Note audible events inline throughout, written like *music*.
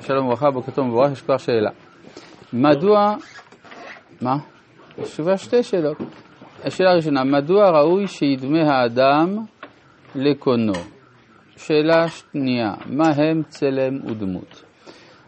שלום וברכה, בוקר טוב ומבורך, יש כבר שאלה. מדוע, מה? תשובה שתי שאלות. השאלה הראשונה, מדוע ראוי שידמה האדם לקונו? שאלה שנייה, מה הם צלם ודמות?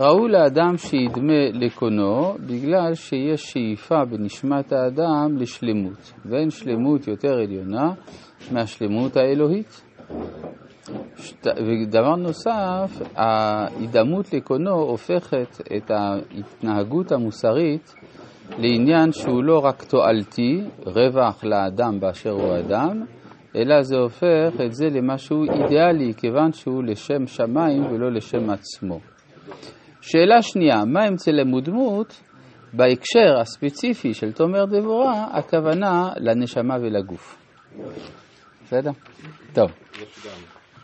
ראוי לאדם שידמה לקונו בגלל שיש שאיפה בנשמת האדם לשלמות, ואין שלמות יותר עליונה מהשלמות האלוהית. שת... ודבר נוסף, ההידמות לקונו הופכת את ההתנהגות המוסרית לעניין שהוא לא רק תועלתי, רווח לאדם באשר הוא אדם, אלא זה הופך את זה למשהו אידיאלי, כיוון שהוא לשם שמיים ולא לשם עצמו. שאלה שנייה, מה עם צלם ודמות? בהקשר הספציפי של תומר דבורה, הכוונה לנשמה ולגוף. בסדר? טוב.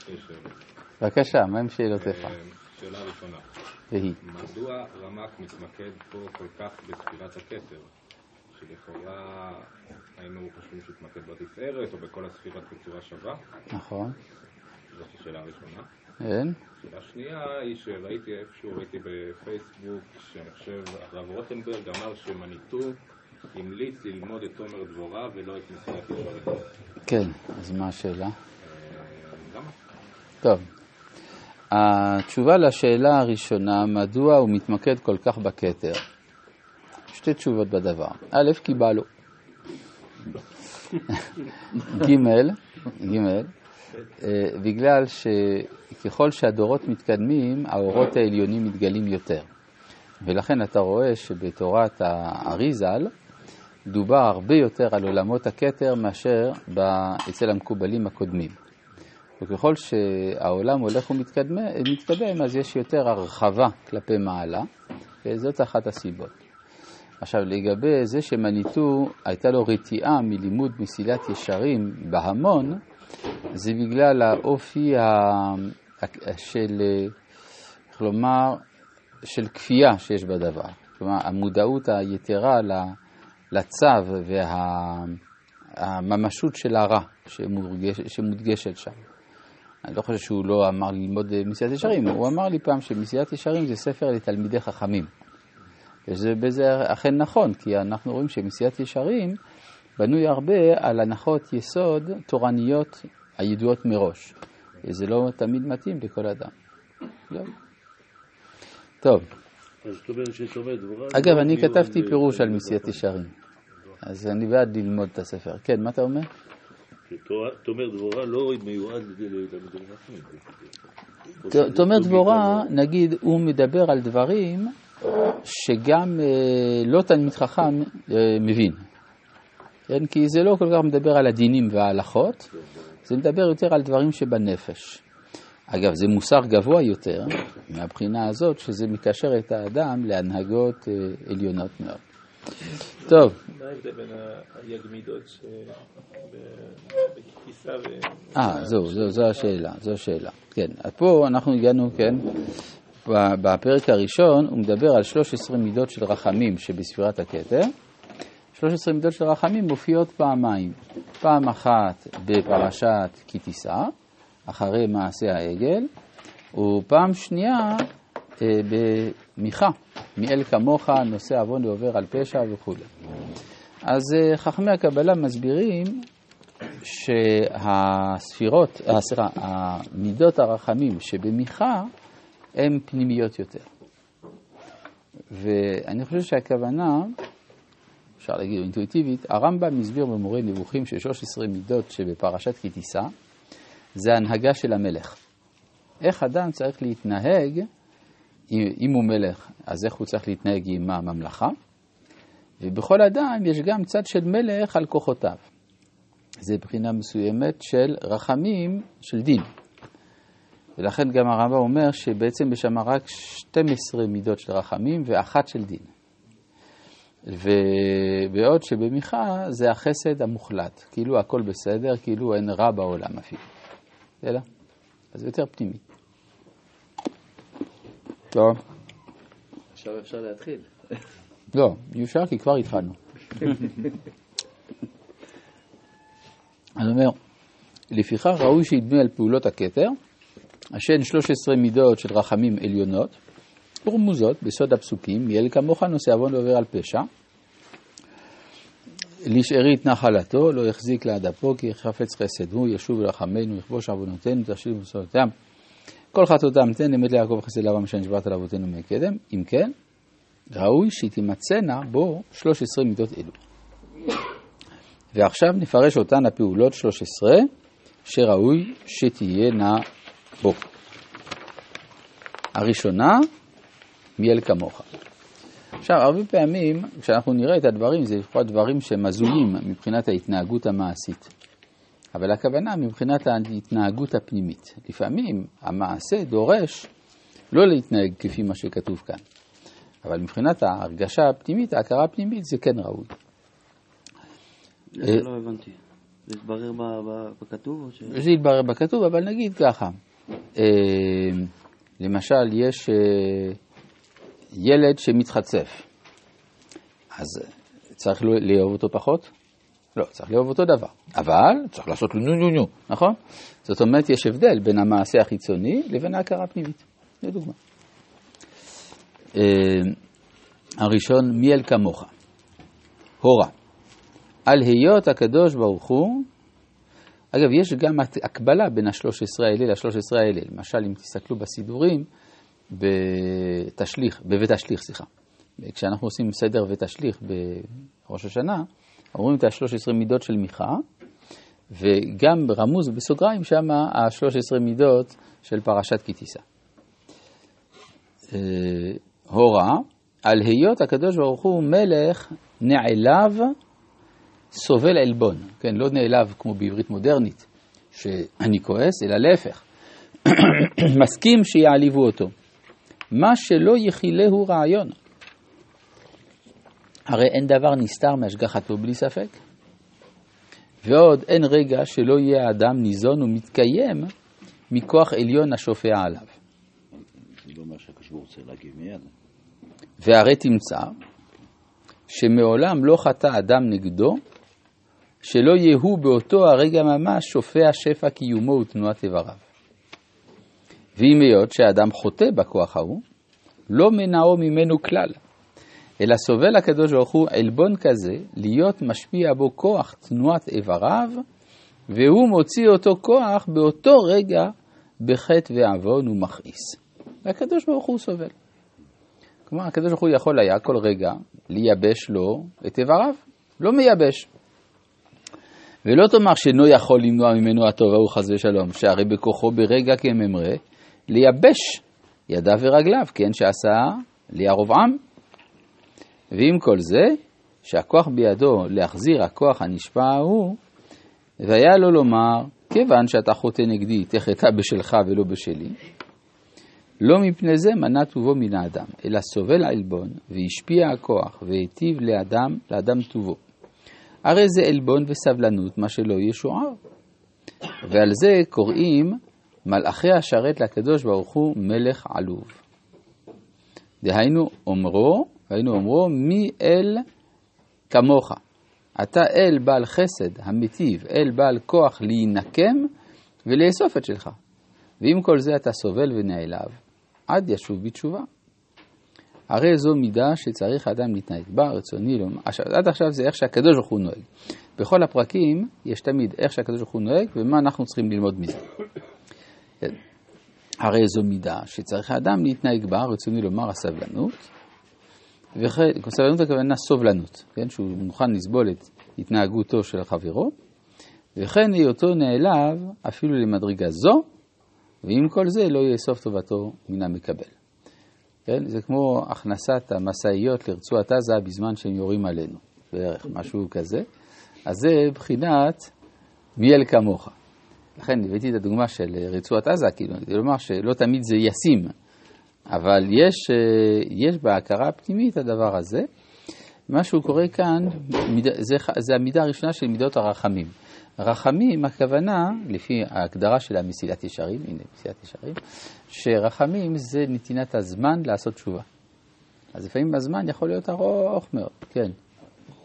שתי שאלות. בבקשה, מה עם שאלותיך? אה, שאלה ראשונה, והיא. מדוע רמ"ק מתמקד פה כל כך בספירת הכתר? שלכאורה היינו חושבים שהתמקד בתפארת או בכל הספירות בצורה שווה? נכון. זאת השאלה הראשונה. כן. שאלה שנייה היא שראיתי איפשהו, ראיתי בפייסבוק, שאני חושב הרב רוטנברג אמר שמניטו המליץ ללמוד את תומר דבורה ולא את מסיעת ישרים. כן, אז מה השאלה? טוב. התשובה לשאלה הראשונה, מדוע הוא מתמקד כל כך בכתר? שתי תשובות בדבר. א', כי בא לו. ג', ג', אה, בגלל שככל שהדורות מתקדמים, האורות העליונים מתגלים יותר. ולכן אתה רואה שבתורת האריזל דובר הרבה יותר על עולמות הכתר מאשר אצל המקובלים הקודמים. וככל שהעולם הולך ומתקדם, אז יש יותר הרחבה כלפי מעלה, וזאת אחת הסיבות. עכשיו, לגבי זה שמניטו, הייתה לו רתיעה מלימוד מסילת ישרים בהמון, זה בגלל האופי ה... של, איך לומר, של כפייה שיש בדבר. כלומר, המודעות היתרה לצו והממשות של הרע שמודגש, שמודגשת שם. אני לא חושב שהוא לא אמר לי ללמוד מסילת ישרים, הוא אמר לי פעם שמסילת ישרים זה ספר לתלמידי חכמים. וזה אכן נכון, כי אנחנו רואים שמסילת ישרים בנוי הרבה על הנחות יסוד תורניות הידועות מראש. וזה לא תמיד מתאים לכל אדם. לא. טוב. אגב, אני כתבתי פירוש על מסילת ישרים. אז אני בעד ללמוד את הספר. כן, מה אתה אומר? תומר דבורה לא מיועד לתלמידי חכמים. ת- תומר דבורה, נגיד, הוא מדבר על דברים שגם אה, לא תלמיד חכם אה, מבין. כן? כי זה לא כל כך מדבר על הדינים וההלכות, זה מדבר יותר על דברים שבנפש. אגב, זה מוסר גבוה יותר, מהבחינה הזאת, שזה מקשר את האדם להנהגות אה, עליונות מאוד. טוב, מה ההבדל בין היגמידות בכיסה ו... אה, זהו, זו השאלה, זו השאלה. כן, אז פה אנחנו הגענו, כן, בפרק הראשון הוא מדבר על 13 מידות של רחמים שבספירת הכתר. 13 מידות של רחמים מופיעות פעמיים. פעם אחת בפרשת כי תישא, אחרי מעשה העגל, ופעם שנייה אה, במיכה, מאל כמוך נושא עוון ועובר על פשע וכו'. אז אה, חכמי הקבלה מסבירים שהספירות, אה, סליחה, המידות הרחמים שבמיכה הן פנימיות יותר. ואני חושב שהכוונה, אפשר להגיד אינטואיטיבית, הרמב"ם מסביר במורה נבוכים של 13 מידות שבפרשת כי זה הנהגה של המלך. איך אדם צריך להתנהג, אם הוא מלך, אז איך הוא צריך להתנהג עם הממלכה? ובכל אדם יש גם צד של מלך על כוחותיו. זה בחינה מסוימת של רחמים של דין. ולכן גם הרמב"ם אומר שבעצם יש שם רק 12 מידות של רחמים ואחת של דין. ובעוד שבמיכה זה החסד המוחלט, כאילו הכל בסדר, כאילו אין רע בעולם אפילו. בסדר? אז יותר פנימי. טוב. עכשיו אפשר להתחיל. לא, אי אפשר כי כבר התחלנו. *laughs* אני אומר, לפיכך ראוי שידמה על פעולות הכתר, השן 13 מידות של רחמים עליונות, ורמוזות בסוד הפסוקים, יעל כמוך נושא עוון ועובר על פשע. לשארית נחלתו, לא יחזיק לעד אפו, כי חפץ חסד הוא, ישוב לרחמנו, יכבוש עוונותינו, תשיב מסורתם. כל חטאותם תן אמת ליעקב וחסד לאברהם אשר נשברת לאבותינו מקדם. אם כן, ראוי שתימצאנה בו 13 מידות אלו. ועכשיו נפרש אותן הפעולות 13 שראוי שתהיינה בו. הראשונה, מיאל כמוך. עכשיו, הרבה פעמים, כשאנחנו נראה את הדברים, זה לפחות דברים שהם הזויים מבחינת ההתנהגות המעשית. אבל הכוונה מבחינת ההתנהגות הפנימית. לפעמים המעשה דורש לא להתנהג כפי מה שכתוב כאן. אבל מבחינת ההרגשה הפנימית, ההכרה הפנימית, זה כן ראוי. לא הבנתי. זה התברר בכתוב או ש... זה יתברר בכתוב, אבל נגיד ככה, אה, למשל, יש אה, ילד שמתחצף, אז צריך לא- לאהוב אותו פחות? לא, צריך לאהוב אותו דבר, אבל צריך לעשות לו נו נו נו, נכון? זאת אומרת, יש הבדל בין המעשה החיצוני לבין ההכרה הפנימית. זו דוגמה. אה, הראשון, מי אל כמוך? הורה. על היות הקדוש ברוך הוא, אגב, יש גם הקבלה בין ה-13 האלה ל-13 האלה. למשל, אם תסתכלו בסידורים, בתשליך, בבית השליך, סליחה. כשאנחנו עושים סדר ותשליך בראש השנה, אומרים את ה-13 מידות של מיכה, וגם רמוז בסוגריים שם ה-13 מידות של פרשת כי תישא. אה, הורה, על היות הקדוש ברוך הוא מלך נעלב סובל עלבון, כן, לא נעלב כמו בעברית מודרנית, שאני כועס, אלא להפך, *clears throat* מסכים שיעליבו אותו. מה שלא יכילהו רעיון. הרי אין דבר נסתר מהשגחתו בלי ספק. ועוד אין רגע שלא יהיה האדם ניזון ומתקיים מכוח עליון השופע עליו. זה לא אומר שהקדוש ברוך רוצה להגיב מיד. והרי תמצא שמעולם לא חטא אדם נגדו, שלא יהוא באותו הרגע ממש שופע שפע קיומו ותנועת איבריו. ואם היות שהאדם חוטא בכוח ההוא, לא מנעו ממנו כלל, אלא סובל הקדוש ברוך הוא עלבון כזה, להיות משפיע בו כוח תנועת איבריו, והוא מוציא אותו כוח באותו רגע בחטא ועוון ומכעיס. והקדוש ברוך הוא סובל. כלומר, הקדוש ברוך הוא יכול היה כל רגע לייבש לו את איבריו, לא מייבש. ולא תאמר שאינו יכול למנוע ממנו הטוב ההוא חס ושלום, שהרי בכוחו ברגע כמימרא לייבש ידיו ורגליו, כעין שעשה לירבעם. ועם כל זה, שהכוח בידו להחזיר הכוח הנשפע ההוא, והיה לו לומר, כיוון שאתה חוטא נגדי, תחטא בשלך ולא בשלי, לא מפני זה מנע טובו מן האדם, אלא סובל עלבון, והשפיע הכוח, והיטיב לאדם, לאדם טובו. הרי זה עלבון וסבלנות, מה שלא ישוער. ועל זה קוראים מלאכי השרת לקדוש ברוך הוא מלך עלוב. דהיינו אומרו, היינו אומרו, מי אל כמוך. אתה אל בעל חסד, המיטיב, אל בעל כוח להינקם ולאסוף את שלך. ועם כל זה אתה סובל ונעלב, עד ישוב בתשובה. הרי זו מידה שצריך האדם להתנהג בה, רצוני לומר. עכשיו, עד עכשיו זה איך שהקדוש ברוך הוא נוהג. בכל הפרקים יש תמיד איך שהקדוש ברוך הוא נוהג ומה אנחנו צריכים ללמוד מזה. הרי זו מידה שצריך האדם להתנהג בה, רצוני לומר, הסבלנות. וכן, סבלנות הכוונה סובלנות, כן? שהוא מוכן לסבול את התנהגותו של חברו. וכן היותו נעלב אפילו למדרגה זו, ועם כל זה לא יאסוף טובתו מן המקבל. כן? זה כמו הכנסת המשאיות לרצועת עזה בזמן שהם יורים עלינו, בערך, משהו כזה. אז זה בחינת מי אל כמוך. לכן הבאתי את הדוגמה של רצועת עזה, כאילו, כדי לומר שלא תמיד זה ישים, אבל יש, יש בהכרה הפנימית הדבר הזה. מה שהוא קורא כאן, זה, זה המידה הראשונה של מידות הרחמים. רחמים, הכוונה, לפי ההגדרה של המסילת ישרים, הנה מסילת ישרים, שרחמים זה נתינת הזמן לעשות תשובה. אז לפעמים הזמן יכול להיות ארוך מאוד, כן.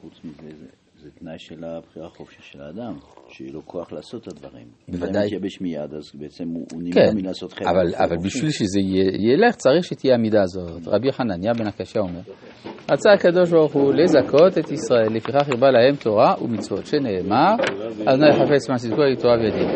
חוץ מזה, זה, זה תנאי של הבחירה החופשית של האדם, שיהיה לו כוח לעשות את הדברים. אם בוודאי. אדם מתייבש מיד, אז בעצם הוא הוא נמנע כן, מלעשות חלק. אבל, אבל. בשביל שזה ילך צריך שתהיה המידה הזאת. רבי חנניה בן הקשה אומר, רצה הקדוש ברוך הוא לזכות את ישראל, לפיכך הרבה להם תורה ומצוות, שנאמר, אדוני חפץ מה צדקו תורה וידין.